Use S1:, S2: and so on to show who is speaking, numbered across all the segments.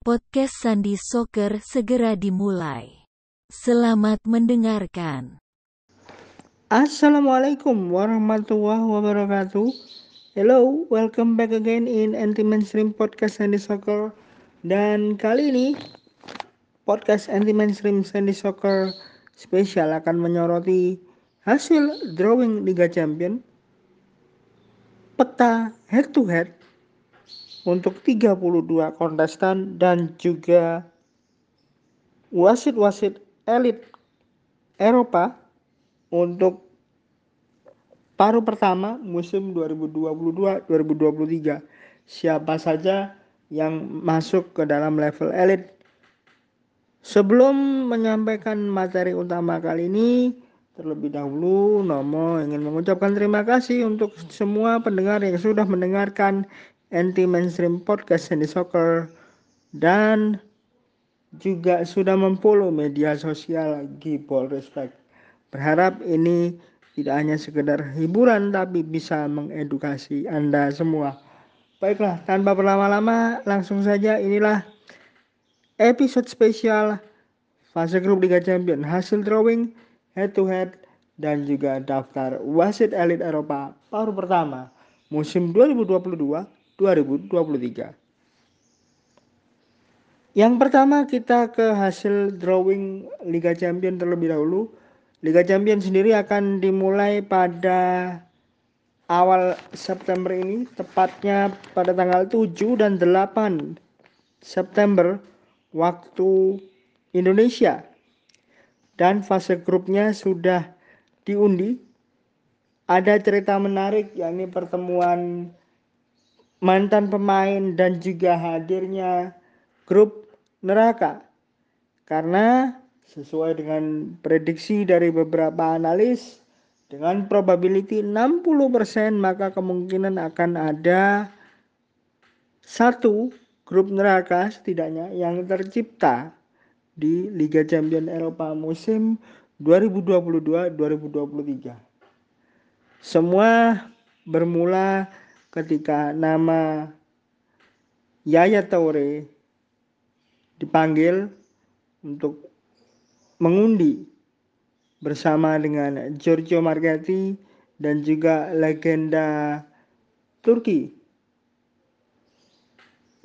S1: Podcast Sandi Soccer segera dimulai. Selamat mendengarkan.
S2: Assalamualaikum warahmatullahi wabarakatuh. Hello, welcome back again in Anti Mainstream Podcast Sandy Soccer. Dan kali ini podcast Anti Mainstream Sandy Soccer spesial akan menyoroti hasil drawing Liga Champion peta head to head untuk 32 kontestan dan juga wasit-wasit elit Eropa untuk paruh pertama musim 2022-2023. Siapa saja yang masuk ke dalam level elit. Sebelum menyampaikan materi utama kali ini, terlebih dahulu Nomo ingin mengucapkan terima kasih untuk semua pendengar yang sudah mendengarkan anti mainstream podcast Sandy Soccer dan juga sudah memfollow media sosial Gipol Respect. Berharap ini tidak hanya sekedar hiburan tapi bisa mengedukasi Anda semua. Baiklah, tanpa berlama-lama langsung saja inilah episode spesial fase grup Liga Champion hasil drawing head to head dan juga daftar wasit elit Eropa paruh pertama musim 2022 2023. Yang pertama kita ke hasil drawing Liga Champion terlebih dahulu. Liga Champion sendiri akan dimulai pada awal September ini, tepatnya pada tanggal 7 dan 8 September waktu Indonesia. Dan fase grupnya sudah diundi. Ada cerita menarik yakni pertemuan mantan pemain dan juga hadirnya grup neraka. Karena sesuai dengan prediksi dari beberapa analis dengan probability 60% maka kemungkinan akan ada satu grup neraka setidaknya yang tercipta di Liga Champion Eropa musim 2022-2023. Semua bermula ketika nama Yaya Toure dipanggil untuk mengundi bersama dengan Giorgio Marchetti dan juga legenda Turki.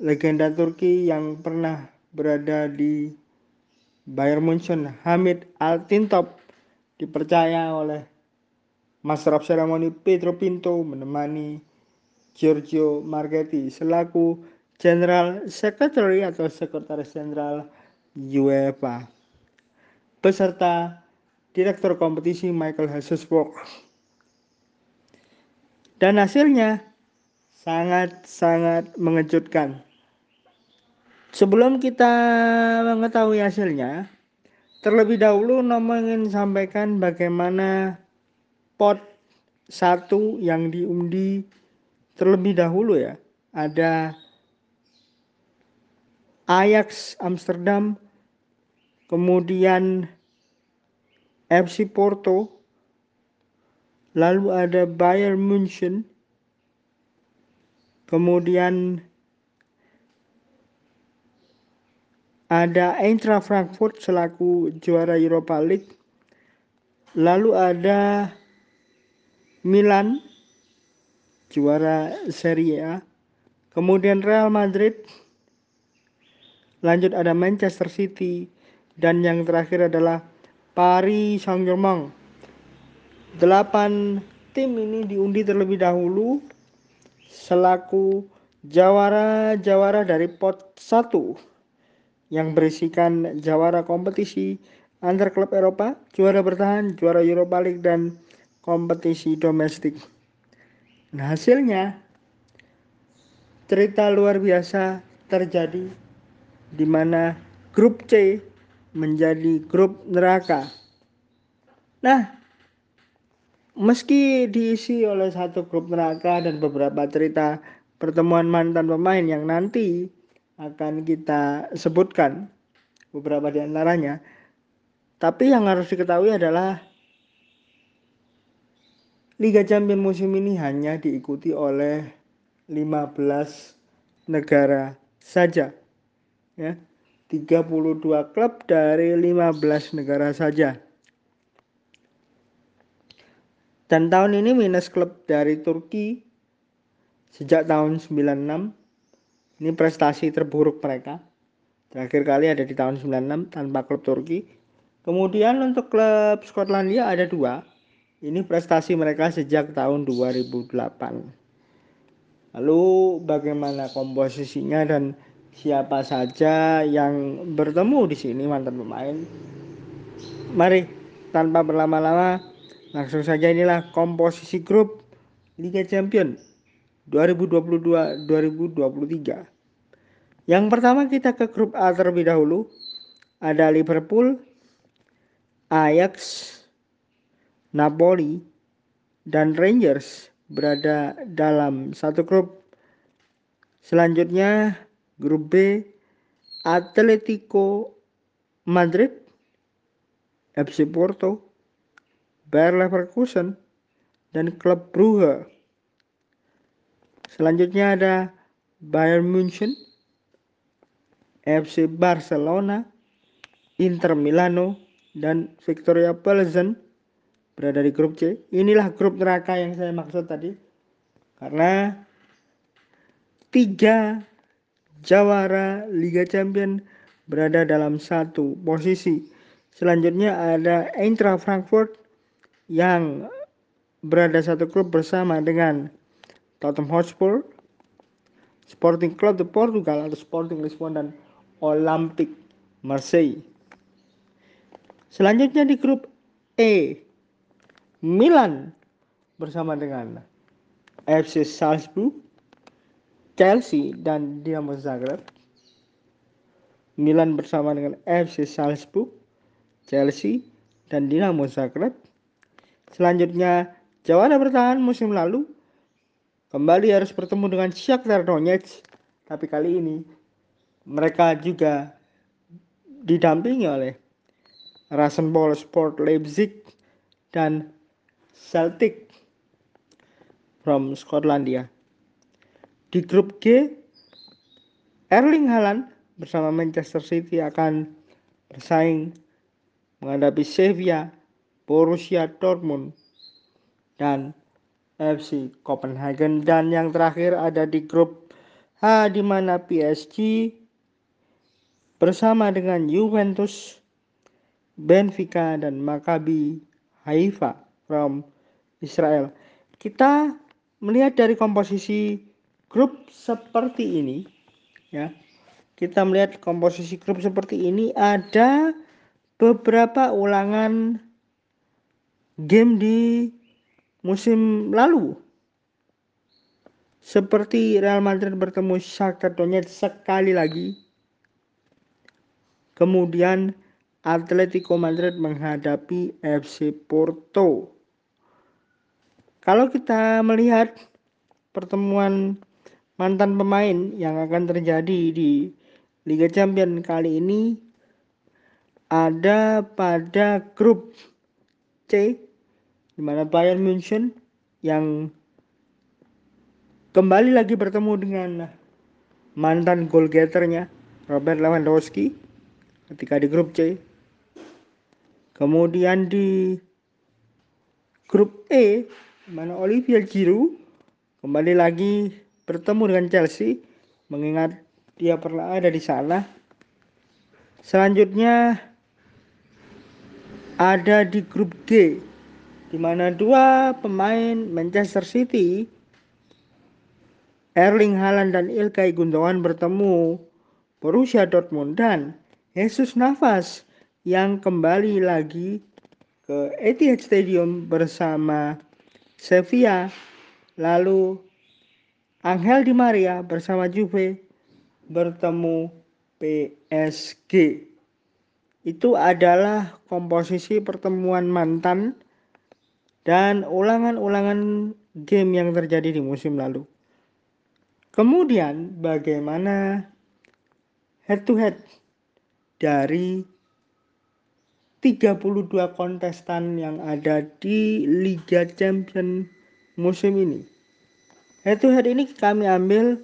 S2: Legenda Turki yang pernah berada di Bayern Munchen, Hamid Altintop dipercaya oleh Master of Ceremony Pedro Pinto menemani Giorgio Marchetti selaku General Secretary atau Sekretaris Jenderal UEFA beserta Direktur Kompetisi Michael Hesesburg. Dan hasilnya sangat-sangat mengejutkan. Sebelum kita mengetahui hasilnya, terlebih dahulu Nomo ingin sampaikan bagaimana pot satu yang diundi terlebih dahulu ya ada Ajax Amsterdam kemudian FC Porto lalu ada Bayern München kemudian ada Eintracht Frankfurt selaku juara Europa League lalu ada Milan juara Serie A. Kemudian Real Madrid. Lanjut ada Manchester City dan yang terakhir adalah Paris Saint-Germain. Delapan tim ini diundi terlebih dahulu selaku jawara-jawara dari pot 1 yang berisikan jawara kompetisi antar klub Eropa, juara bertahan, juara Europa League dan kompetisi domestik. Nah hasilnya cerita luar biasa terjadi di mana grup C menjadi grup neraka. Nah, meski diisi oleh satu grup neraka dan beberapa cerita pertemuan mantan pemain yang nanti akan kita sebutkan beberapa di antaranya, tapi yang harus diketahui adalah Liga Champions musim ini hanya diikuti oleh 15 negara saja. ya 32 klub dari 15 negara saja. Dan tahun ini minus klub dari Turki sejak tahun 96. Ini prestasi terburuk mereka. Terakhir kali ada di tahun 96 tanpa klub Turki. Kemudian untuk klub Skotlandia ada dua. Ini prestasi mereka sejak tahun 2008. Lalu bagaimana komposisinya dan siapa saja yang bertemu di sini mantan pemain? Mari tanpa berlama-lama langsung saja inilah komposisi grup Liga Champion 2022-2023. Yang pertama kita ke grup A terlebih dahulu. Ada Liverpool, Ajax, Napoli, dan Rangers berada dalam satu grup. Selanjutnya grup B Atletico Madrid, FC Porto, Bayer Leverkusen, dan klub Brugge. Selanjutnya ada Bayern München, FC Barcelona, Inter Milano, dan Victoria Pilsen berada di grup C. Inilah grup neraka yang saya maksud tadi. Karena tiga jawara Liga Champion berada dalam satu posisi. Selanjutnya ada Eintracht Frankfurt yang berada satu klub bersama dengan Tottenham Hotspur, Sporting Club de Portugal atau Sporting Lisbon dan Olympique Marseille. Selanjutnya di grup E, Milan bersama dengan FC Salzburg, Chelsea dan Dinamo Zagreb. Milan bersama dengan FC Salzburg, Chelsea dan Dinamo Zagreb. Selanjutnya, Jawara bertahan musim lalu kembali harus bertemu dengan Shakhtar Donetsk tapi kali ini mereka juga didampingi oleh Rasenball Sport Leipzig dan Celtic from Skotlandia. Di grup G, Erling Haaland bersama Manchester City akan bersaing menghadapi Sevilla, Borussia Dortmund, dan FC Copenhagen dan yang terakhir ada di grup H di mana PSG bersama dengan Juventus, Benfica dan Maccabi Haifa from Israel. Kita melihat dari komposisi grup seperti ini ya. Kita melihat komposisi grup seperti ini ada beberapa ulangan game di musim lalu. Seperti Real Madrid bertemu Shakhtar Donetsk sekali lagi. Kemudian Atletico Madrid menghadapi FC Porto. Kalau kita melihat pertemuan mantan pemain yang akan terjadi di Liga Champions kali ini ada pada grup C di mana Bayern München yang kembali lagi bertemu dengan mantan goal getternya Robert Lewandowski ketika di grup C. Kemudian di grup E mana Olivier Giroud kembali lagi bertemu dengan Chelsea mengingat dia pernah ada di sana. Selanjutnya ada di grup G di mana dua pemain Manchester City Erling Haaland dan Ilkay Gundogan bertemu Borussia Dortmund dan Jesus Navas yang kembali lagi ke Etihad Stadium bersama Sevilla lalu Angel Di Maria bersama Juve bertemu PSG itu adalah komposisi pertemuan mantan dan ulangan-ulangan game yang terjadi di musim lalu. Kemudian bagaimana head to head dari 32 kontestan yang ada di Liga Champion musim ini. To head ini kami ambil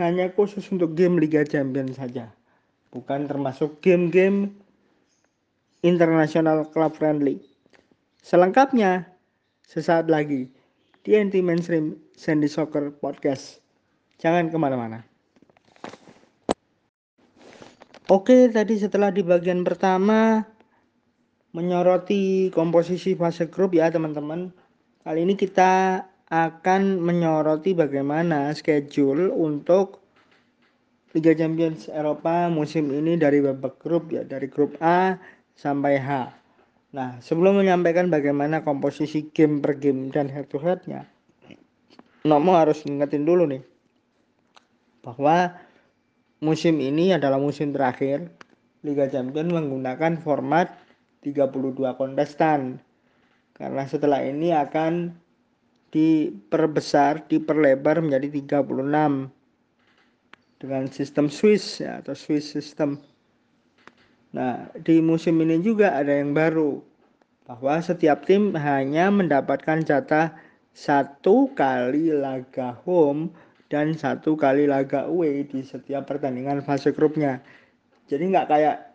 S2: hanya khusus untuk game Liga Champion saja. bukan termasuk game-game internasional club friendly. Selengkapnya sesaat lagi di anti mainstream Sandy Soccer Podcast. Jangan ke mana-mana. Oke, tadi setelah di bagian pertama menyoroti komposisi fase grup ya teman-teman. Kali ini kita akan menyoroti bagaimana schedule untuk Liga Champions Eropa musim ini dari babak grup ya dari grup A sampai H. Nah, sebelum menyampaikan bagaimana komposisi game per game dan head to headnya, Nomo harus ingetin dulu nih bahwa musim ini adalah musim terakhir Liga Champions menggunakan format 32 kontestan. Karena setelah ini akan diperbesar, diperlebar menjadi 36 dengan sistem Swiss ya, atau Swiss system. Nah, di musim ini juga ada yang baru bahwa setiap tim hanya mendapatkan jatah satu kali laga home dan satu kali laga away di setiap pertandingan fase grupnya. Jadi nggak kayak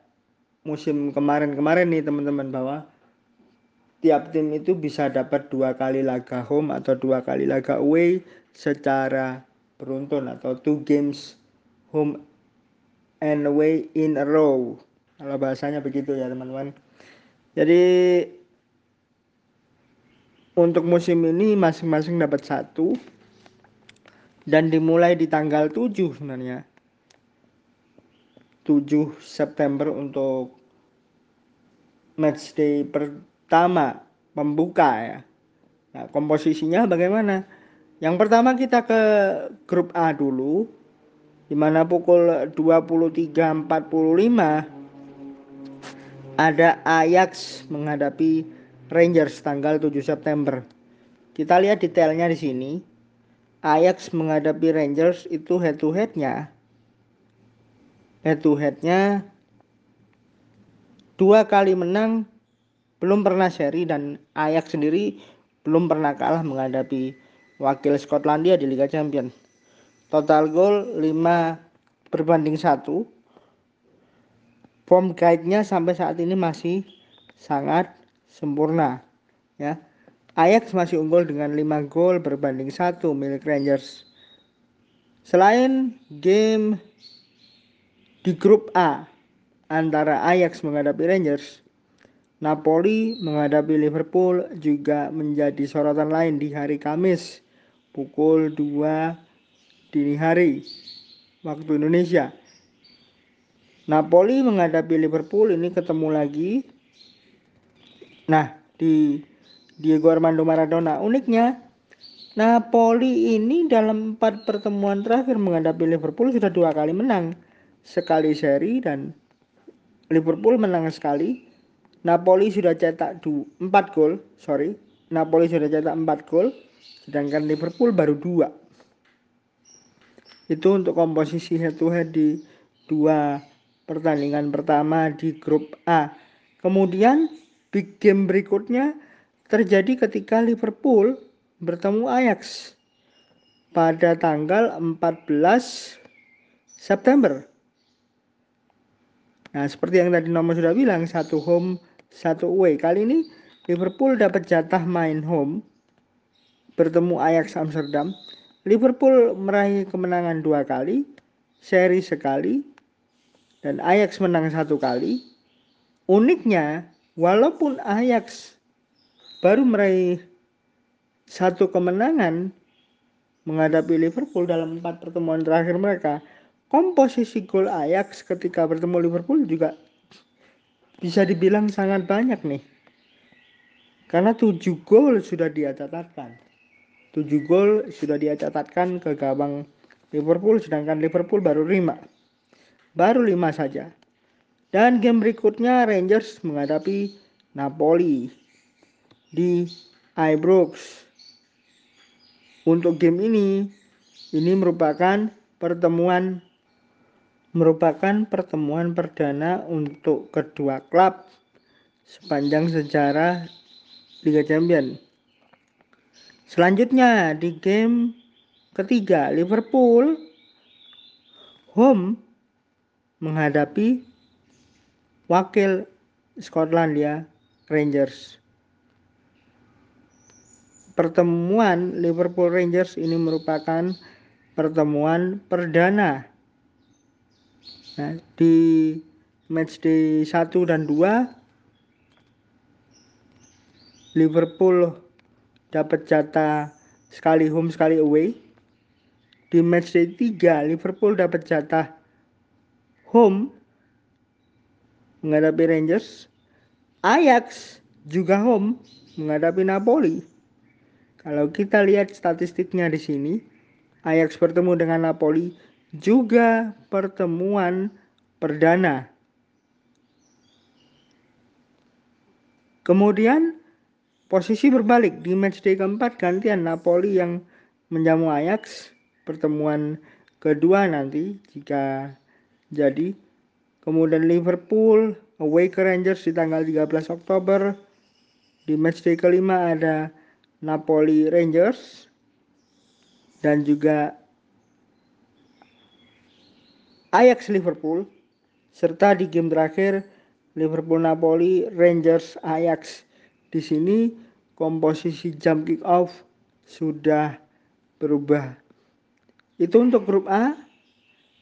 S2: musim kemarin-kemarin nih teman-teman bahwa tiap tim itu bisa dapat dua kali laga home atau dua kali laga away secara beruntun atau two games home and away in a row. Kalau bahasanya begitu ya teman-teman. Jadi untuk musim ini masing-masing dapat satu dan dimulai di tanggal 7 sebenarnya 7 September untuk match day pertama pembuka ya nah komposisinya bagaimana yang pertama kita ke grup A dulu di mana pukul 23.45 ada Ajax menghadapi Rangers tanggal 7 September. Kita lihat detailnya di sini. Ajax menghadapi Rangers itu head to headnya head to headnya dua kali menang belum pernah seri dan Ajax sendiri belum pernah kalah menghadapi wakil Skotlandia di Liga Champions. Total gol 5 berbanding 1. Form guide-nya sampai saat ini masih sangat sempurna ya. Ajax masih unggul dengan 5 gol berbanding 1 milik Rangers. Selain game di grup A antara Ajax menghadapi Rangers, Napoli menghadapi Liverpool juga menjadi sorotan lain di hari Kamis pukul 2 dini hari waktu Indonesia. Napoli menghadapi Liverpool ini ketemu lagi Nah, di Diego Armando Maradona uniknya Napoli ini dalam empat pertemuan terakhir menghadapi Liverpool sudah dua kali menang, sekali seri dan Liverpool menang sekali. Napoli sudah cetak empat gol, sorry, Napoli sudah cetak empat gol, sedangkan Liverpool baru dua. Itu untuk komposisi head to head di dua pertandingan pertama di grup A. Kemudian big game berikutnya terjadi ketika Liverpool bertemu Ajax pada tanggal 14 September. Nah, seperti yang tadi nomor sudah bilang, satu home, satu away. Kali ini Liverpool dapat jatah main home bertemu Ajax Amsterdam. Liverpool meraih kemenangan dua kali, seri sekali, dan Ajax menang satu kali. Uniknya, walaupun Ajax baru meraih satu kemenangan menghadapi Liverpool dalam empat pertemuan terakhir mereka, komposisi gol Ajax ketika bertemu Liverpool juga bisa dibilang sangat banyak nih. Karena tujuh gol sudah dia catatkan. tujuh gol sudah dia catatkan ke gawang Liverpool sedangkan Liverpool baru lima, Baru lima saja. Dan game berikutnya Rangers menghadapi Napoli di Ibrox. Untuk game ini, ini merupakan pertemuan merupakan pertemuan perdana untuk kedua klub sepanjang sejarah Liga Champions. Selanjutnya di game ketiga Liverpool home menghadapi wakil Skotlandia Rangers. Pertemuan Liverpool Rangers ini merupakan pertemuan perdana. Nah, di matchday 1 dan 2 Liverpool dapat jatah sekali home sekali away. Di matchday 3 Liverpool dapat jatah home menghadapi Rangers. Ajax juga home menghadapi Napoli. Kalau kita lihat statistiknya di sini, Ajax bertemu dengan Napoli juga pertemuan perdana. Kemudian posisi berbalik di matchday keempat gantian Napoli yang menjamu Ajax pertemuan kedua nanti jika jadi. Kemudian Liverpool away ke Rangers di tanggal 13 Oktober. Di matchday kelima ada Napoli Rangers dan juga Ajax Liverpool serta di game terakhir Liverpool Napoli Rangers Ajax. Di sini komposisi jam kick off sudah berubah. Itu untuk grup A.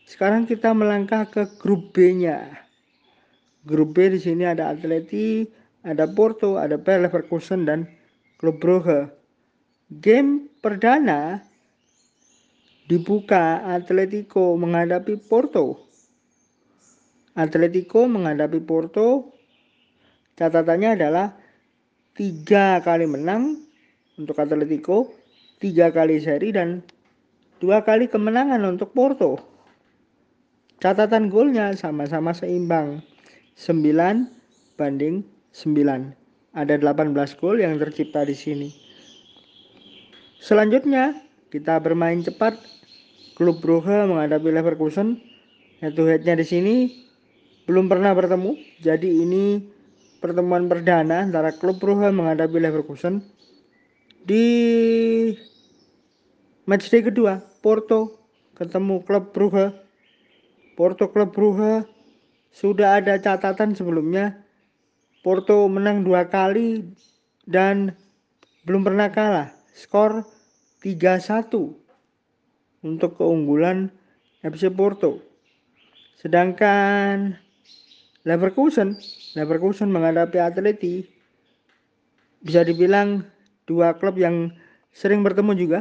S2: Sekarang kita melangkah ke grup B-nya. Grup B di sini ada Atleti ada Porto ada Bayer Leverkusen dan Klub Brugge. Game perdana dibuka Atletico menghadapi Porto. Atletico menghadapi Porto catatannya adalah tiga kali menang untuk Atletico, tiga kali seri dan dua kali kemenangan untuk Porto. Catatan golnya sama-sama seimbang, 9 banding 9. Ada 18 gol yang tercipta di sini. Selanjutnya, kita bermain cepat klub Brugge menghadapi Leverkusen. Head to headnya di sini belum pernah bertemu. Jadi ini pertemuan perdana antara klub Brugge menghadapi Leverkusen. Di matchday kedua, Porto ketemu klub Brugge. Porto klub Brugge sudah ada catatan sebelumnya. Porto menang dua kali dan belum pernah kalah. Skor 3-1 untuk keunggulan FC Porto. Sedangkan Leverkusen, Leverkusen menghadapi Atleti bisa dibilang dua klub yang sering bertemu juga.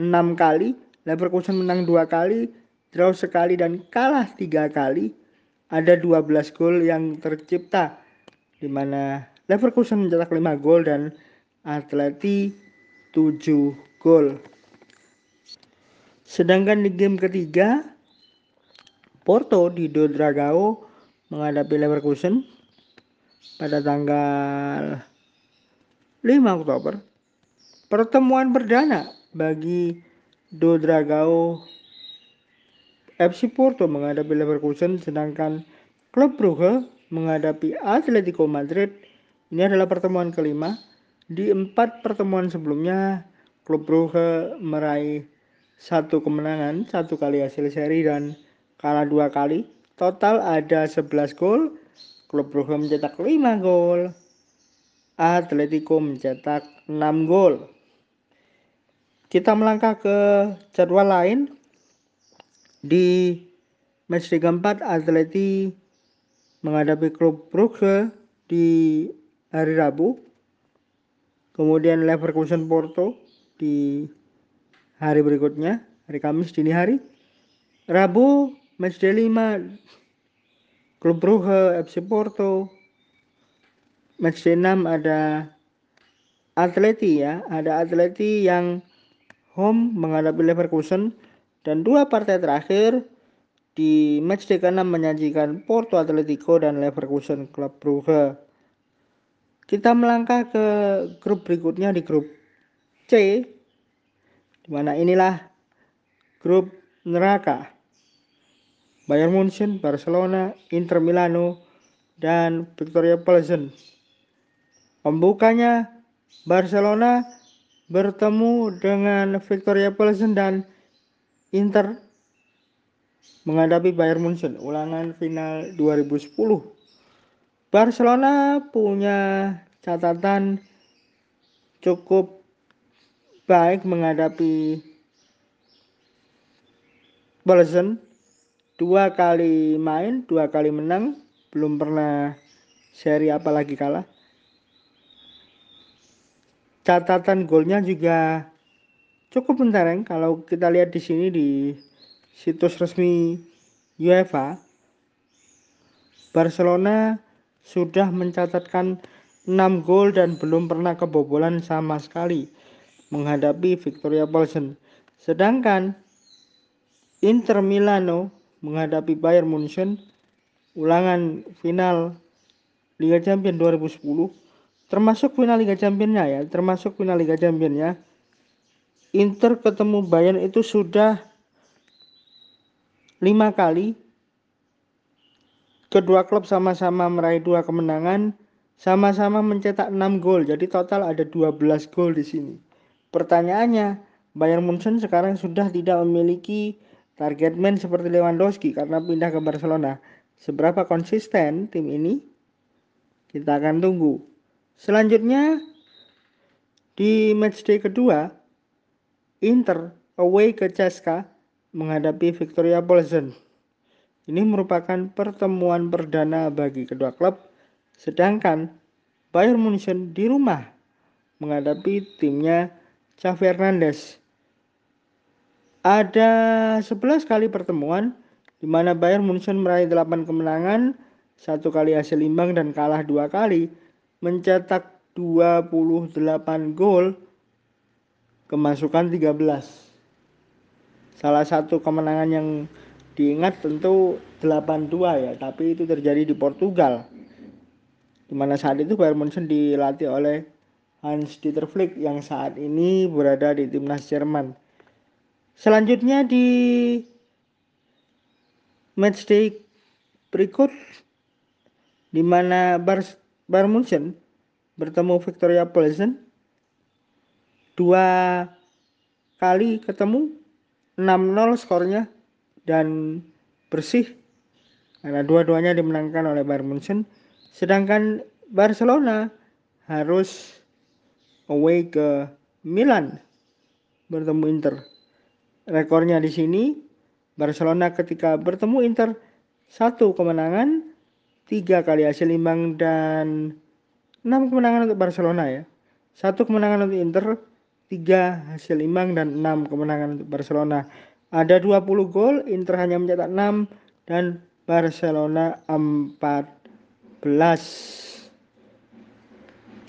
S2: Enam kali Leverkusen menang dua kali draw sekali dan kalah tiga kali. Ada 12 gol yang tercipta di mana Leverkusen mencetak 5 gol dan Atleti 7 gol Sedangkan di game ketiga, Porto di Dragao menghadapi Leverkusen pada tanggal 5 Oktober. Pertemuan perdana bagi Dragao FC Porto menghadapi Leverkusen sedangkan klub Brugge menghadapi Atletico Madrid. Ini adalah pertemuan kelima. Di empat pertemuan sebelumnya, klub Brugge meraih satu kemenangan, satu kali hasil seri dan kalah dua kali. Total ada 11 gol. Klub Brugge mencetak 5 gol. Atletico mencetak 6 gol. Kita melangkah ke jadwal lain. Di match Liga 4 Atleti menghadapi klub Brugge di hari Rabu. Kemudian Leverkusen Porto di hari berikutnya, hari Kamis dini hari. Rabu, match day 5, Klub Brugge, FC Porto. Match day 6 ada Atleti ya, ada Atleti yang home menghadapi Leverkusen dan dua partai terakhir di match day ke-6 menyajikan Porto Atletico dan Leverkusen Klub Brugge. Kita melangkah ke grup berikutnya di grup C Di mana inilah grup neraka. Bayern Munchen, Barcelona, Inter Milano, dan Victoria Pilsen. Pembukanya Barcelona bertemu dengan Victoria Pilsen dan Inter menghadapi Bayern Munchen ulangan final 2010. Barcelona punya catatan cukup baik menghadapi Bolsen dua kali main dua kali menang. Belum pernah seri apalagi kalah. Catatan golnya juga cukup mentereng. Kalau kita lihat di sini di situs resmi UEFA Barcelona sudah mencatatkan 6 gol dan belum pernah kebobolan sama sekali menghadapi Victoria Pilsen. Sedangkan Inter Milano menghadapi Bayern Munchen ulangan final Liga Champions 2010 termasuk final Liga Championnya ya termasuk final Liga Championnya Inter ketemu Bayern itu sudah lima kali. Kedua klub sama-sama meraih dua kemenangan sama-sama mencetak 6 gol. Jadi total ada 12 gol di sini pertanyaannya Bayern Munchen sekarang sudah tidak memiliki Target man seperti Lewandowski karena pindah ke Barcelona. Seberapa konsisten tim ini? Kita akan tunggu. Selanjutnya di matchday kedua, Inter away ke CSKA menghadapi Victoria Pilsen. Ini merupakan pertemuan perdana bagi kedua klub, sedangkan Bayern Munchen di rumah menghadapi timnya Xavi Hernandez ada 11 kali pertemuan di mana Bayern Munchen meraih 8 kemenangan, satu kali hasil imbang dan kalah dua kali, mencetak 28 gol, kemasukan 13. Salah satu kemenangan yang diingat tentu 8-2 ya, tapi itu terjadi di Portugal. Di mana saat itu Bayern Munchen dilatih oleh Hans Dieter Flick yang saat ini berada di timnas Jerman. Selanjutnya di matchday berikut di mana Bar Bayern Munchen bertemu Victoria Pilsen dua kali ketemu 6-0 skornya dan bersih. Karena dua-duanya dimenangkan oleh Bayern Munchen. Sedangkan Barcelona harus away ke Milan. Bertemu Inter. Rekornya di sini Barcelona ketika bertemu Inter satu kemenangan tiga kali hasil imbang dan enam kemenangan untuk Barcelona ya. Satu kemenangan untuk Inter tiga hasil imbang dan enam kemenangan untuk Barcelona. Ada 20 gol Inter hanya mencetak 6 dan Barcelona 14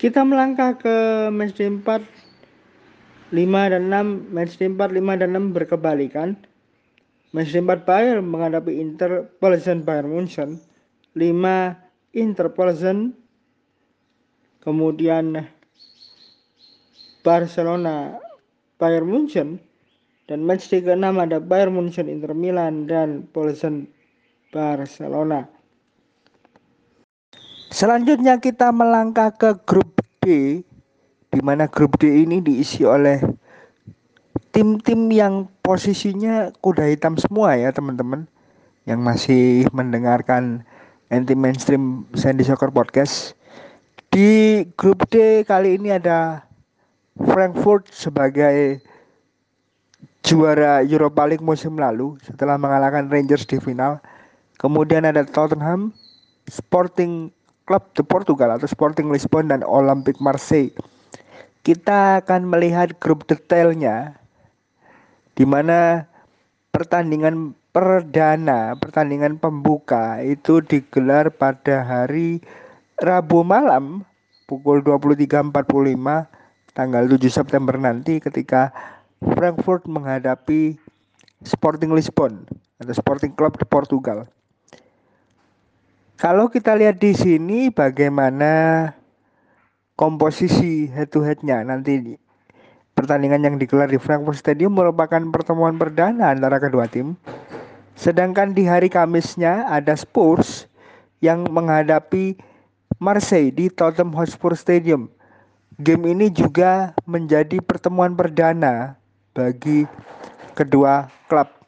S2: kita melangkah ke match 4 5 dan 6 match 4 5 dan 6 berkebalikan. Match 4 Bayern menghadapi Inter Pilsen Bayern Munchen. 5 Inter Pilsen kemudian Barcelona Bayern Munchen. Dan match ke-6 ada Bayern Munchen Inter Milan dan Pilsen Barcelona. Selanjutnya kita melangkah ke grup D di mana grup D ini diisi oleh tim-tim yang posisinya kuda hitam semua ya teman-teman yang masih mendengarkan anti mainstream Sandy Soccer Podcast. Di grup D kali ini ada Frankfurt sebagai juara Europa League musim lalu setelah mengalahkan Rangers di final. Kemudian ada Tottenham Sporting Club de Portugal atau Sporting Lisbon dan Olympique Marseille kita akan melihat grup detailnya di mana pertandingan perdana, pertandingan pembuka itu digelar pada hari Rabu malam pukul 23.45 tanggal 7 September nanti ketika Frankfurt menghadapi Sporting Lisbon atau Sporting Club di Portugal. Kalau kita lihat di sini bagaimana komposisi head to headnya nanti pertandingan yang digelar di Frankfurt Stadium merupakan pertemuan perdana antara kedua tim. Sedangkan di hari Kamisnya ada Spurs yang menghadapi Marseille di Tottenham Hotspur Stadium. Game ini juga menjadi pertemuan perdana bagi kedua klub.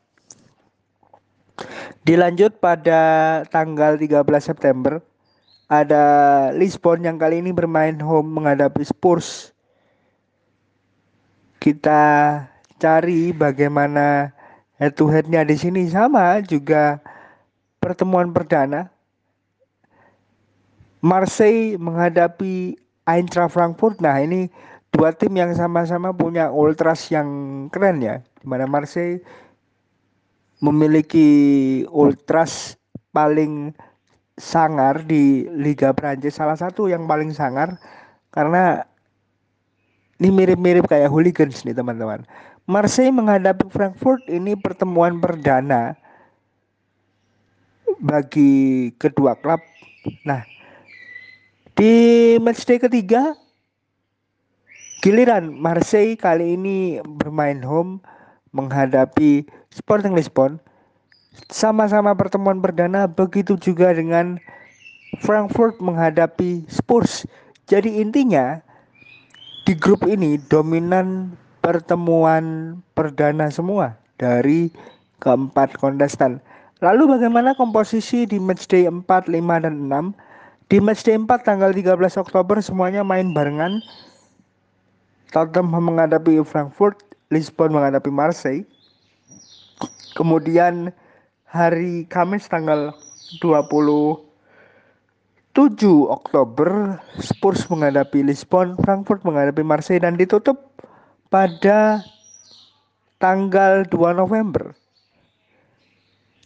S2: Dilanjut pada tanggal 13 September ada Lisbon yang kali ini bermain home menghadapi Spurs. Kita cari bagaimana head to headnya di sini sama juga pertemuan perdana. Marseille menghadapi Eintracht Frankfurt. Nah ini dua tim yang sama-sama punya ultras yang keren ya. Di mana Marseille memiliki ultras paling sangar di Liga Prancis salah satu yang paling sangar karena ini mirip-mirip kayak hooligans nih teman-teman. Marseille menghadapi Frankfurt ini pertemuan perdana bagi kedua klub. Nah, di matchday ketiga giliran Marseille kali ini bermain home menghadapi Sporting Lisbon. Sama-sama pertemuan perdana begitu juga dengan Frankfurt menghadapi Spurs. Jadi intinya di grup ini dominan pertemuan perdana semua dari keempat kontestan. Lalu bagaimana komposisi di matchday 4, 5, dan 6? Di matchday 4 tanggal 13 Oktober semuanya main barengan. Tottenham menghadapi Frankfurt, Lisbon menghadapi Marseille. Kemudian hari Kamis tanggal 27 Oktober Spurs menghadapi Lisbon, Frankfurt menghadapi Marseille dan ditutup pada tanggal 2 November.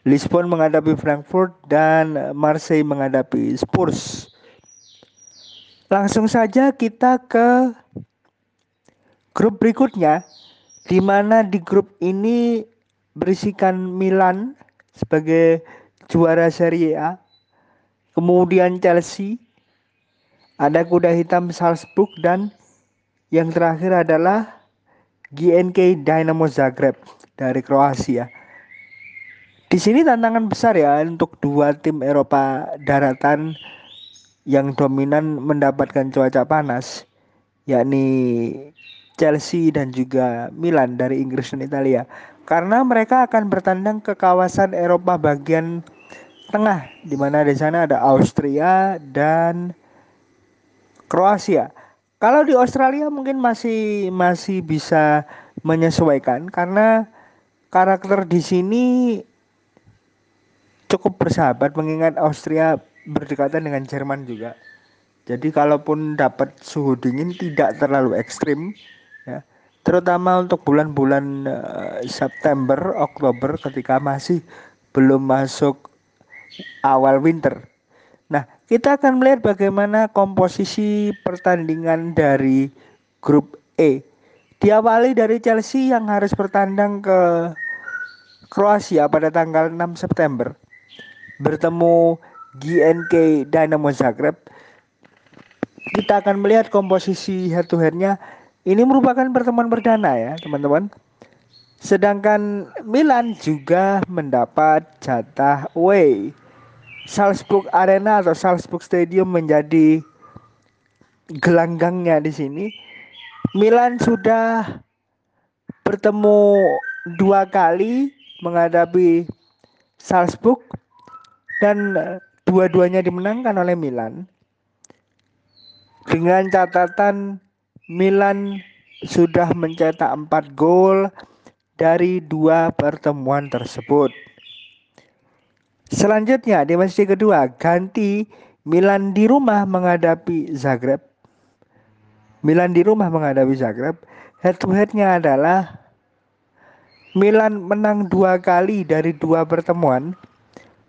S2: Lisbon menghadapi Frankfurt dan Marseille menghadapi Spurs. Langsung saja kita ke grup berikutnya di mana di grup ini berisikan Milan sebagai juara Serie A, kemudian Chelsea, ada kuda hitam Salzburg dan yang terakhir adalah GNK Dynamo Zagreb dari Kroasia. Di sini tantangan besar ya untuk dua tim Eropa daratan yang dominan mendapatkan cuaca panas, yakni Chelsea dan juga Milan dari Inggris dan Italia karena mereka akan bertandang ke kawasan Eropa bagian tengah di mana di sana ada Austria dan Kroasia. Kalau di Australia mungkin masih masih bisa menyesuaikan karena karakter di sini cukup bersahabat mengingat Austria berdekatan dengan Jerman juga. Jadi kalaupun dapat suhu dingin tidak terlalu ekstrim terutama untuk bulan-bulan uh, September, Oktober ketika masih belum masuk awal winter. Nah, kita akan melihat bagaimana komposisi pertandingan dari grup E. Diawali dari Chelsea yang harus bertandang ke Kroasia pada tanggal 6 September. Bertemu GNK Dynamo Zagreb. Kita akan melihat komposisi head to headnya ini merupakan pertemuan perdana ya, teman-teman. Sedangkan Milan juga mendapat jatah away. Salzburg Arena atau Salzburg Stadium menjadi gelanggangnya di sini. Milan sudah bertemu dua kali menghadapi Salzburg dan dua-duanya dimenangkan oleh Milan dengan catatan Milan sudah mencetak 4 gol dari dua pertemuan tersebut. Selanjutnya di match kedua ganti Milan di rumah menghadapi Zagreb. Milan di rumah menghadapi Zagreb. Head to headnya adalah Milan menang dua kali dari dua pertemuan,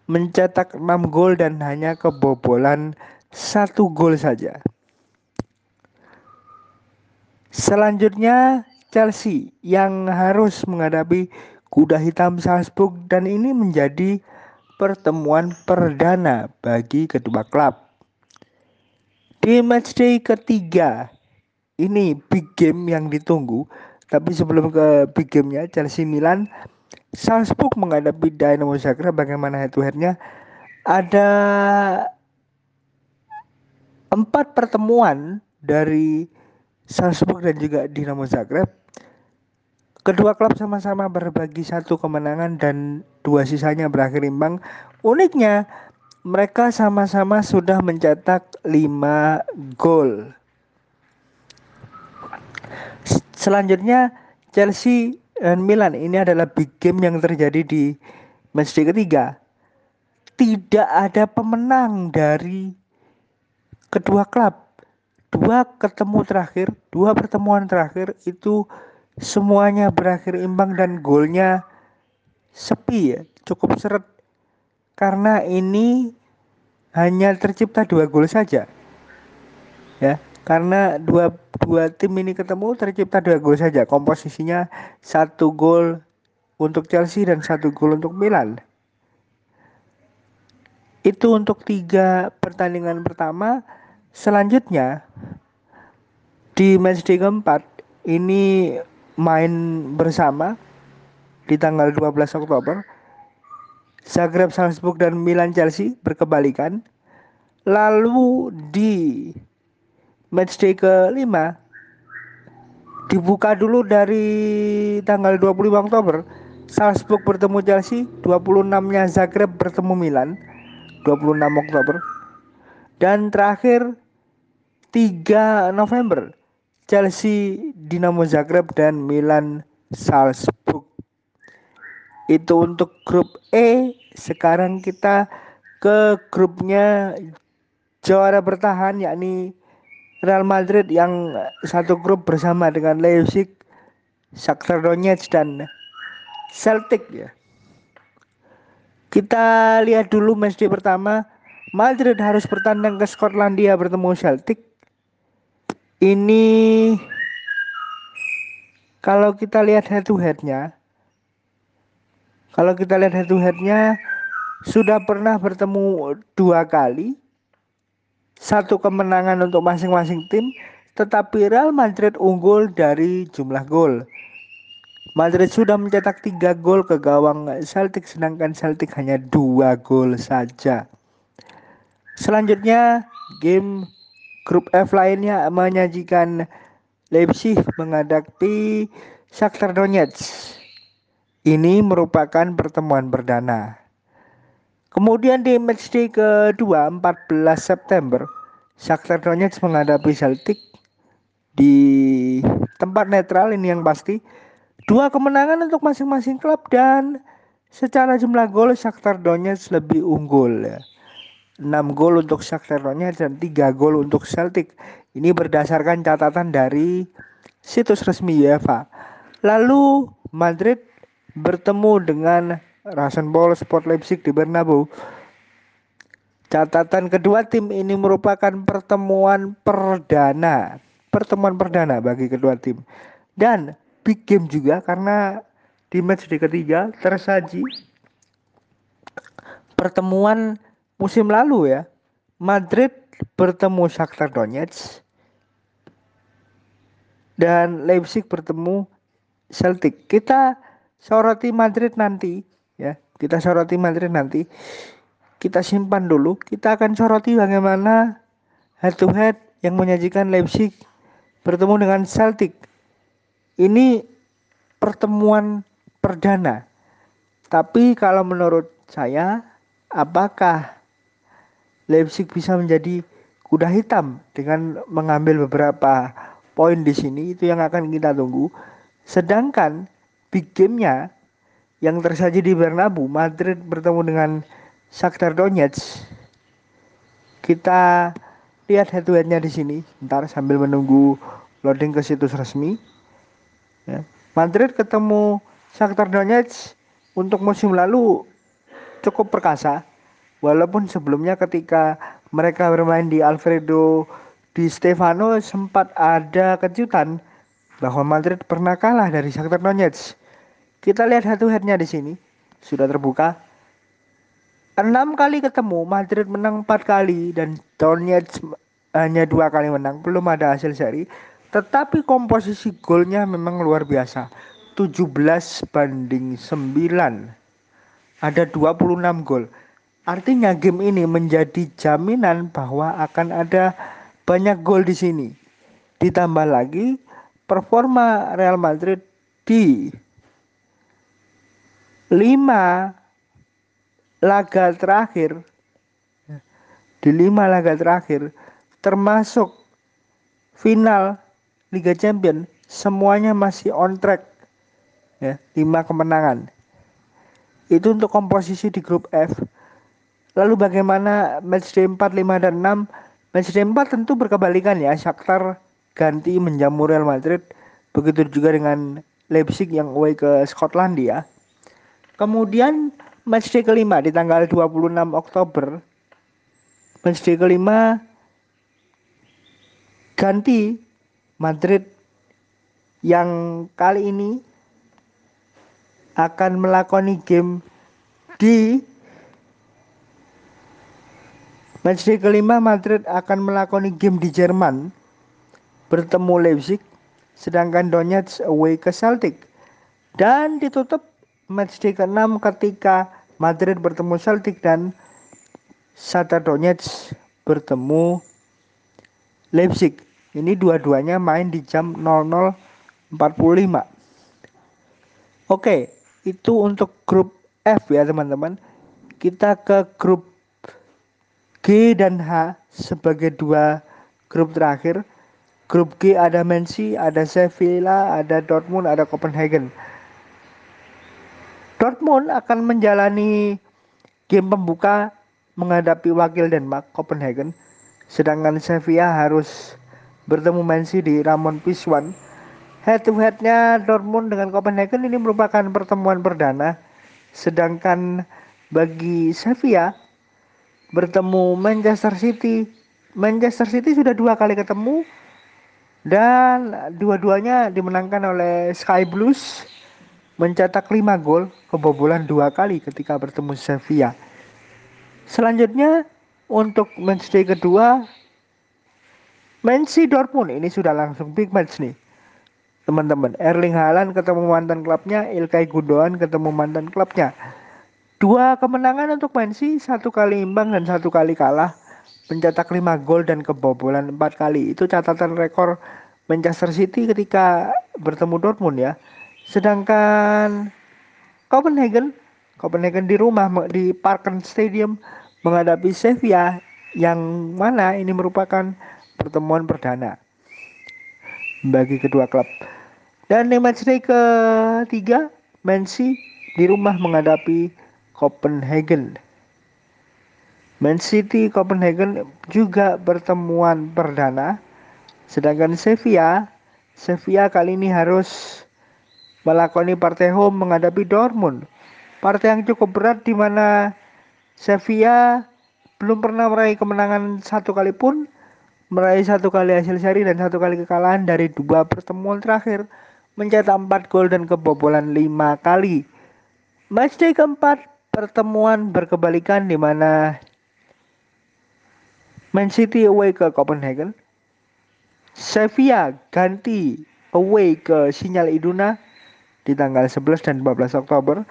S2: mencetak 6 gol dan hanya kebobolan satu gol saja. Selanjutnya Chelsea yang harus menghadapi kuda hitam Salzburg dan ini menjadi pertemuan perdana bagi kedua klub. Di matchday ketiga ini big game yang ditunggu. Tapi sebelum ke big gamenya Chelsea Milan Salzburg menghadapi Dynamo Zagreb bagaimana head to headnya ada empat pertemuan dari Salzburg dan juga Dinamo Zagreb. Kedua klub sama-sama berbagi satu kemenangan dan dua sisanya berakhir imbang. Uniknya, mereka sama-sama sudah mencetak 5 gol. Selanjutnya, Chelsea dan Milan ini adalah big game yang terjadi di matchday ketiga. Tidak ada pemenang dari kedua klub. Dua ketemu terakhir, dua pertemuan terakhir itu semuanya berakhir imbang dan golnya sepi ya, cukup seret. Karena ini hanya tercipta dua gol saja. Ya, karena dua dua tim ini ketemu tercipta dua gol saja. Komposisinya satu gol untuk Chelsea dan satu gol untuk Milan. Itu untuk tiga pertandingan pertama. Selanjutnya di matchday keempat ini main bersama di tanggal 12 Oktober. Zagreb Salzburg dan Milan Chelsea berkebalikan. Lalu di matchday ke-5 dibuka dulu dari tanggal 25 Oktober. Salzburg bertemu Chelsea, 26-nya Zagreb bertemu Milan, 26 Oktober. Dan terakhir 3 November Chelsea, Dinamo Zagreb dan Milan Salzburg. Itu untuk grup E. Sekarang kita ke grupnya juara bertahan yakni Real Madrid yang satu grup bersama dengan Leipzig, Shakhtar Donetsk dan Celtic ya. Kita lihat dulu matchday pertama. Madrid harus bertandang ke Skotlandia bertemu Celtic. Ini kalau kita lihat head to headnya kalau kita lihat head to headnya sudah pernah bertemu dua kali. Satu kemenangan untuk masing-masing tim tetapi Real Madrid unggul dari jumlah gol. Madrid sudah mencetak tiga gol ke gawang Celtic sedangkan Celtic hanya dua gol saja selanjutnya game Grup F lainnya menyajikan Leipzig menghadapi Shakhtar Donetsk. Ini merupakan pertemuan perdana. Kemudian di matchday kedua 14 September, Shakhtar Donetsk menghadapi Celtic di tempat netral ini yang pasti. Dua kemenangan untuk masing-masing klub dan secara jumlah gol Shakhtar Donetsk lebih unggul. 6 gol untuk Shakhtar Donetsk dan 3 gol untuk Celtic. Ini berdasarkan catatan dari situs resmi UEFA. Lalu Madrid bertemu dengan Rasenball Sport Leipzig di Bernabeu. Catatan kedua tim ini merupakan pertemuan perdana, pertemuan perdana bagi kedua tim. Dan big game juga karena di match di ketiga tersaji pertemuan musim lalu ya Madrid bertemu Shakhtar Donetsk dan Leipzig bertemu Celtic. Kita soroti Madrid nanti ya. Kita soroti Madrid nanti. Kita simpan dulu. Kita akan soroti bagaimana head to head yang menyajikan Leipzig bertemu dengan Celtic. Ini pertemuan perdana. Tapi kalau menurut saya apakah Leipzig bisa menjadi kuda hitam dengan mengambil beberapa poin di sini itu yang akan kita tunggu. Sedangkan big game-nya yang tersaji di Bernabeu, Madrid bertemu dengan Shakhtar Donetsk. Kita lihat head to head-nya di sini. Ntar sambil menunggu loading ke situs resmi. Ya. Madrid ketemu Shakhtar Donetsk untuk musim lalu cukup perkasa Walaupun sebelumnya ketika mereka bermain di Alfredo di Stefano sempat ada kejutan bahwa Madrid pernah kalah dari Shakhtar Donetsk. Kita lihat satu headnya di sini sudah terbuka. Enam kali ketemu Madrid menang empat kali dan Donetsk hanya dua kali menang belum ada hasil seri. Tetapi komposisi golnya memang luar biasa. 17 banding 9. Ada 26 gol. Artinya game ini menjadi jaminan bahwa akan ada banyak gol di sini. Ditambah lagi performa Real Madrid di lima laga terakhir di lima laga terakhir termasuk final Liga Champion semuanya masih on track ya lima kemenangan itu untuk komposisi di grup F lalu bagaimana match day 4, 5, dan 6 match day 4 tentu berkebalikan ya. Shakhtar ganti menjamu Real Madrid. Begitu juga dengan Leipzig yang away ke Skotlandia. Kemudian match day kelima di tanggal 26 Oktober. Matchday kelima ganti Madrid yang kali ini akan melakoni game di matchday kelima Madrid akan melakoni game di Jerman bertemu Leipzig sedangkan Donetsk away ke Celtic dan ditutup matchday ke-6 ketika Madrid bertemu Celtic dan Shakhtar Donetsk bertemu Leipzig. Ini dua-duanya main di jam 00.45. Oke, itu untuk grup F ya teman-teman. Kita ke grup G dan H sebagai dua grup terakhir. Grup G ada Mansi, ada Sevilla, ada Dortmund, ada Copenhagen. Dortmund akan menjalani game pembuka menghadapi wakil Denmark Copenhagen sedangkan Sevilla harus bertemu Mansi di Ramon Pizjuan head to headnya Dortmund dengan Copenhagen ini merupakan pertemuan perdana sedangkan bagi Sevilla bertemu Manchester City. Manchester City sudah dua kali ketemu dan dua-duanya dimenangkan oleh Sky Blues mencetak 5 gol kebobolan dua kali ketika bertemu Sevilla. Selanjutnya untuk matchday kedua Mansi Dortmund. Ini sudah langsung big match nih. Teman-teman Erling Haaland ketemu mantan klubnya Ilkay Gundogan ketemu mantan klubnya dua kemenangan untuk Mansi satu kali imbang dan satu kali kalah. Mencetak 5 gol dan kebobolan empat kali. Itu catatan rekor Manchester City ketika bertemu Dortmund ya. Sedangkan Copenhagen Copenhagen di rumah di Parken Stadium menghadapi Sevilla yang mana ini merupakan pertemuan perdana bagi kedua klub. Dan di matchday ketiga, Man City di rumah menghadapi Copenhagen. Man City Copenhagen juga pertemuan perdana. Sedangkan Sevilla, Sevilla kali ini harus melakoni partai home menghadapi Dortmund. Partai yang cukup berat di mana Sevilla belum pernah meraih kemenangan satu kali pun, meraih satu kali hasil seri dan satu kali kekalahan dari dua pertemuan terakhir, mencetak empat gol dan kebobolan lima kali. Matchday keempat, pertemuan berkebalikan di mana Man City away ke Copenhagen, Sevilla ganti away ke Sinyal Iduna di tanggal 11 dan 14 Oktober.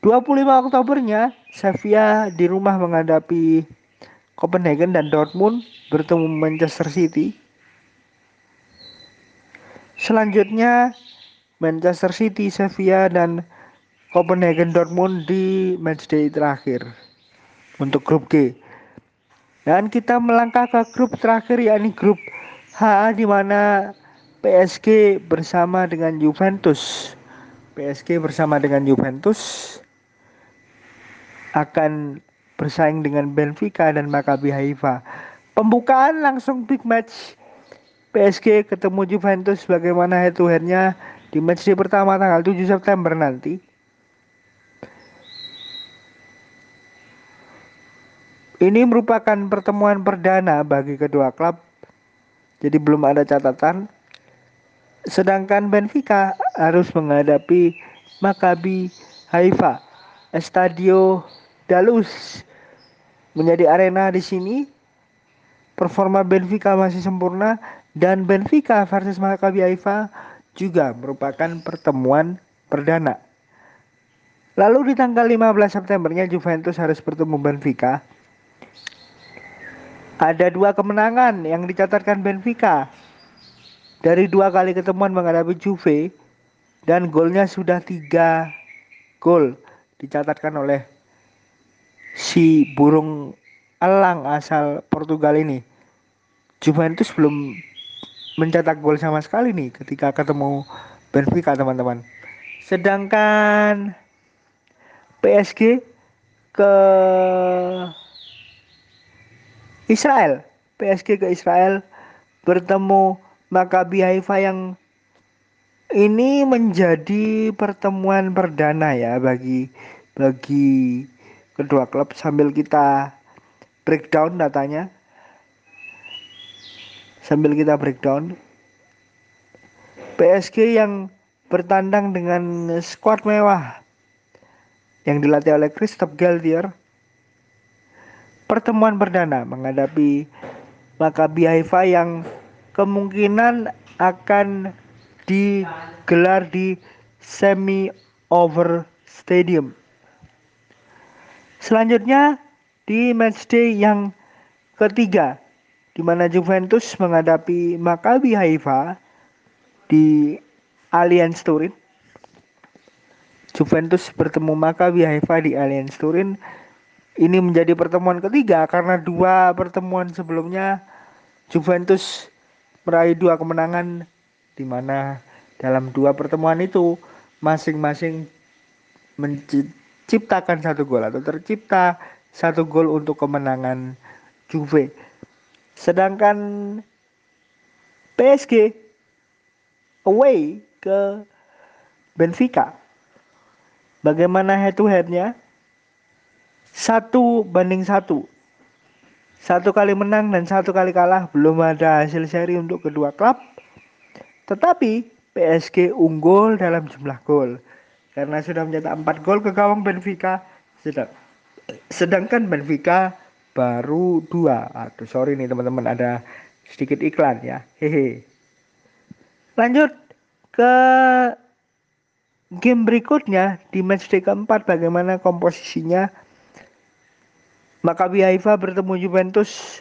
S2: 25 Oktobernya Sevilla di rumah menghadapi Copenhagen dan Dortmund bertemu Manchester City. Selanjutnya Manchester City, Sevilla dan Copenhagen Dortmund di matchday terakhir untuk grup G. Dan kita melangkah ke grup terakhir yakni grup H di mana PSG bersama dengan Juventus. PSG bersama dengan Juventus akan bersaing dengan Benfica dan Maccabi Haifa. Pembukaan langsung big match PSG ketemu Juventus bagaimana head to headnya di match pertama tanggal 7 September nanti. Ini merupakan pertemuan perdana bagi kedua klub. Jadi belum ada catatan. Sedangkan Benfica harus menghadapi Maccabi Haifa. Estadio Dalus menjadi arena di sini. Performa Benfica masih sempurna dan Benfica versus Maccabi Haifa juga merupakan pertemuan perdana. Lalu di tanggal 15 Septembernya Juventus harus bertemu Benfica. Ada dua kemenangan yang dicatatkan Benfica. Dari dua kali ketemuan menghadapi Juve, dan golnya sudah tiga gol dicatatkan oleh si burung elang asal Portugal ini. Juventus belum mencetak gol sama sekali nih ketika ketemu Benfica teman-teman. Sedangkan PSG ke Israel, PSG ke Israel bertemu Maccabi Haifa yang ini menjadi pertemuan perdana ya bagi bagi kedua klub sambil kita breakdown datanya. Sambil kita breakdown. PSG yang bertandang dengan skuad mewah yang dilatih oleh Christophe Galtier pertemuan perdana menghadapi Maccabi Haifa yang kemungkinan akan digelar di semi over stadium. Selanjutnya di matchday yang ketiga di mana Juventus menghadapi Maccabi Haifa di Allianz Turin Juventus bertemu Maccabi Haifa di Allianz Turin. Ini menjadi pertemuan ketiga karena dua pertemuan sebelumnya Juventus meraih dua kemenangan di mana dalam dua pertemuan itu masing-masing menciptakan satu gol atau tercipta satu gol untuk kemenangan Juve. Sedangkan PSG away ke Benfica Bagaimana head to headnya? Satu banding satu. Satu kali menang dan satu kali kalah. Belum ada hasil seri untuk kedua klub. Tetapi PSG unggul dalam jumlah gol. Karena sudah mencetak 4 gol ke gawang Benfica. Sedang, sedangkan Benfica baru dua. Aduh sorry nih teman-teman ada sedikit iklan ya. Hehe. Lanjut ke game berikutnya di matchday keempat bagaimana komposisinya Maccabi Haifa bertemu Juventus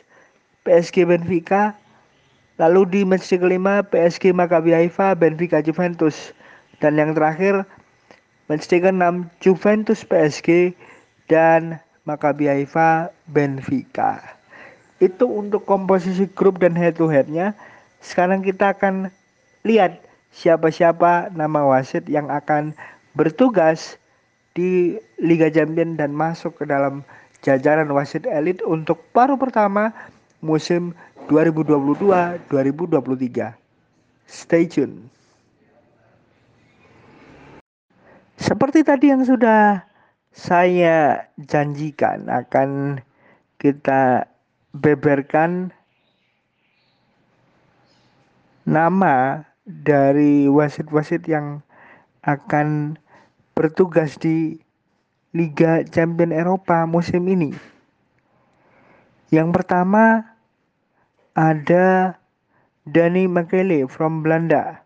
S2: PSG Benfica lalu di matchday kelima PSG Maccabi Haifa Benfica Juventus. Dan yang terakhir matchday keenam Juventus PSG dan Maccabi Haifa Benfica. Itu untuk komposisi grup dan head to headnya sekarang kita akan lihat siapa-siapa nama wasit yang akan bertugas di Liga Champions dan masuk ke dalam jajaran wasit elit untuk paruh pertama musim 2022-2023. Stay tune. Seperti tadi yang sudah saya janjikan akan kita beberkan nama dari wasit-wasit yang akan bertugas di Liga Champion Eropa musim ini. Yang pertama ada Danny Makele from Belanda.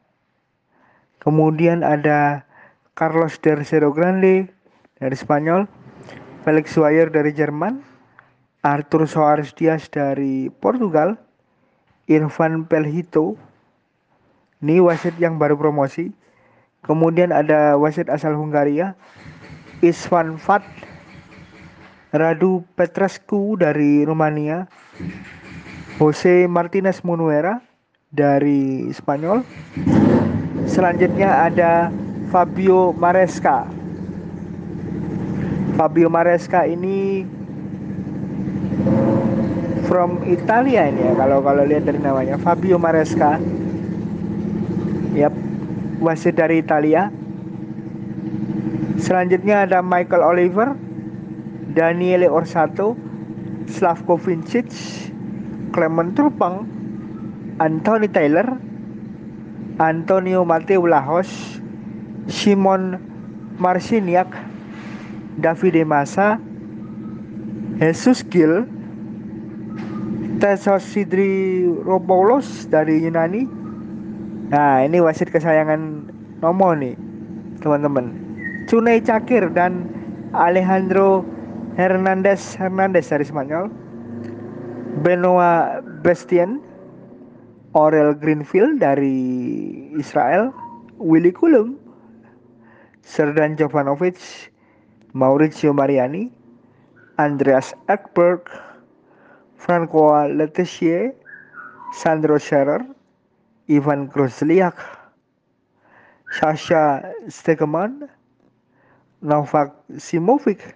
S2: Kemudian ada Carlos Tercero Grande dari Spanyol, Felix Weyer dari Jerman, Arthur Soares Diaz dari Portugal, Irfan Pelhito ini wasit yang baru promosi. Kemudian ada wasit asal Hungaria, Isvan Fat, Radu Petrescu dari Rumania, Jose Martinez Munuera dari Spanyol. Selanjutnya ada Fabio Maresca. Fabio Maresca ini from Italia ini ya kalau kalau lihat dari namanya Fabio Maresca Yap, wasit dari Italia. Selanjutnya ada Michael Oliver, Daniele Orsato, Slavko Vincic, Clement Turpang, Anthony Taylor, Antonio Mateo Lajos, Simon Marciniak, Davide Massa, Jesus Gil, Tesos Sidri Roboulos dari Yunani, Nah, ini wasit kesayangan Nomo nih, teman-teman. Cunei Cakir dan Alejandro Hernandez Hernandez dari Spanyol. Benoit Bastien, Aurel Greenfield dari Israel, Willy Kulum Serdan Jovanovic, Maurizio Mariani, Andreas Ekberg, Francois Letizier, Sandro Scherer, Ivan Kruzliak, Sasha Stegeman, Novak Simovic,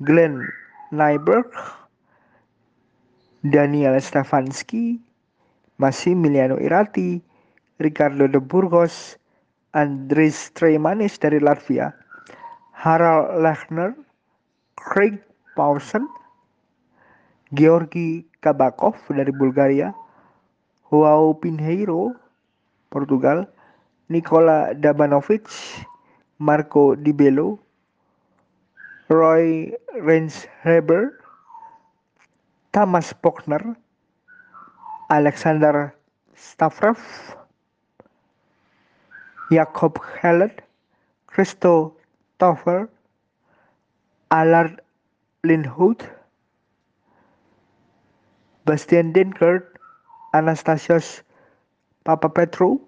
S2: Glenn Nyberg, Daniel Stefanski, Massimiliano Irati, Ricardo de Burgos, Andris Tremanis dari Latvia, Harald Lechner, Craig Paulsen, Georgi Kabakov dari Bulgaria, Joao Pinheiro, Portugal, Nikola Dabanovic, Marco Di Bello, Roy Rensheber, Thomas Pochner, Alexander Stavrev, Jakob Hellet, Christo Toffer, Allard Lindhout, Bastian Dinkert, Anastasios Petro,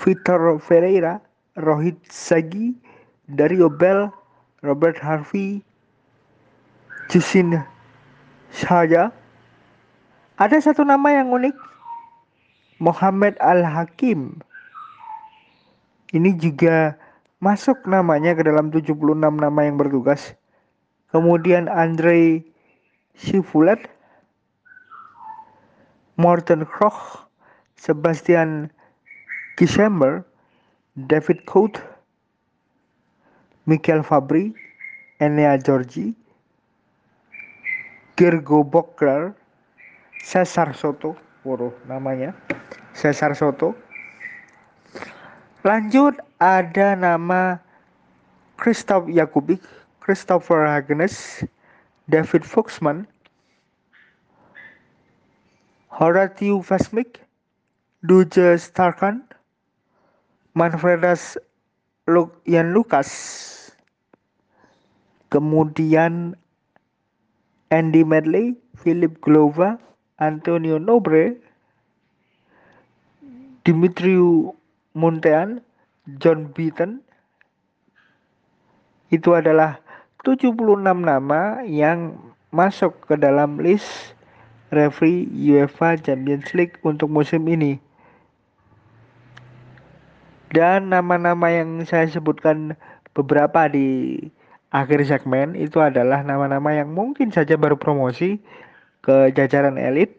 S2: Vitor Ferreira, Rohit Sagi, Dario Bell, Robert Harvey, Justin Shaya. Ada satu nama yang unik, Muhammad Al-Hakim. Ini juga masuk namanya ke dalam 76 nama yang bertugas. Kemudian Andre Sifulet, Morten Kroch, Sebastian Kisember, David Coate, Michael Fabri, Enea Georgi, Gergo Bokler, Cesar Soto, waduh namanya, Cesar Soto. Lanjut ada nama Christoph Jakubik, Christopher Hagenes, David Foxman, Horatio Vasmik, Duje Starkan, Manfredas Yan Lucas, kemudian Andy Medley, Philip Glova, Antonio Nobre, Dimitriu Muntean, John Beaton. Itu adalah 76 nama yang masuk ke dalam list referee UEFA Champions League untuk musim ini. Dan nama-nama yang saya sebutkan beberapa di akhir segmen itu adalah nama-nama yang mungkin saja baru promosi ke jajaran elit.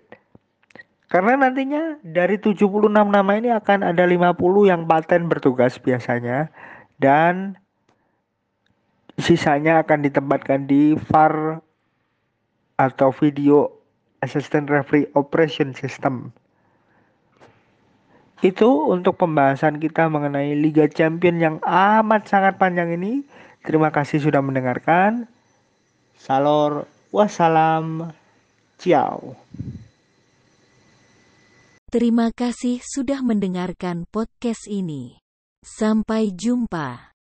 S2: Karena nantinya dari 76 nama ini akan ada 50 yang paten bertugas biasanya dan sisanya akan ditempatkan di VAR atau video Assistant Referee Operation System. Itu untuk pembahasan kita mengenai Liga Champion yang amat sangat panjang ini. Terima kasih sudah mendengarkan. Salor, wassalam, ciao.
S1: Terima kasih sudah mendengarkan podcast ini. Sampai jumpa.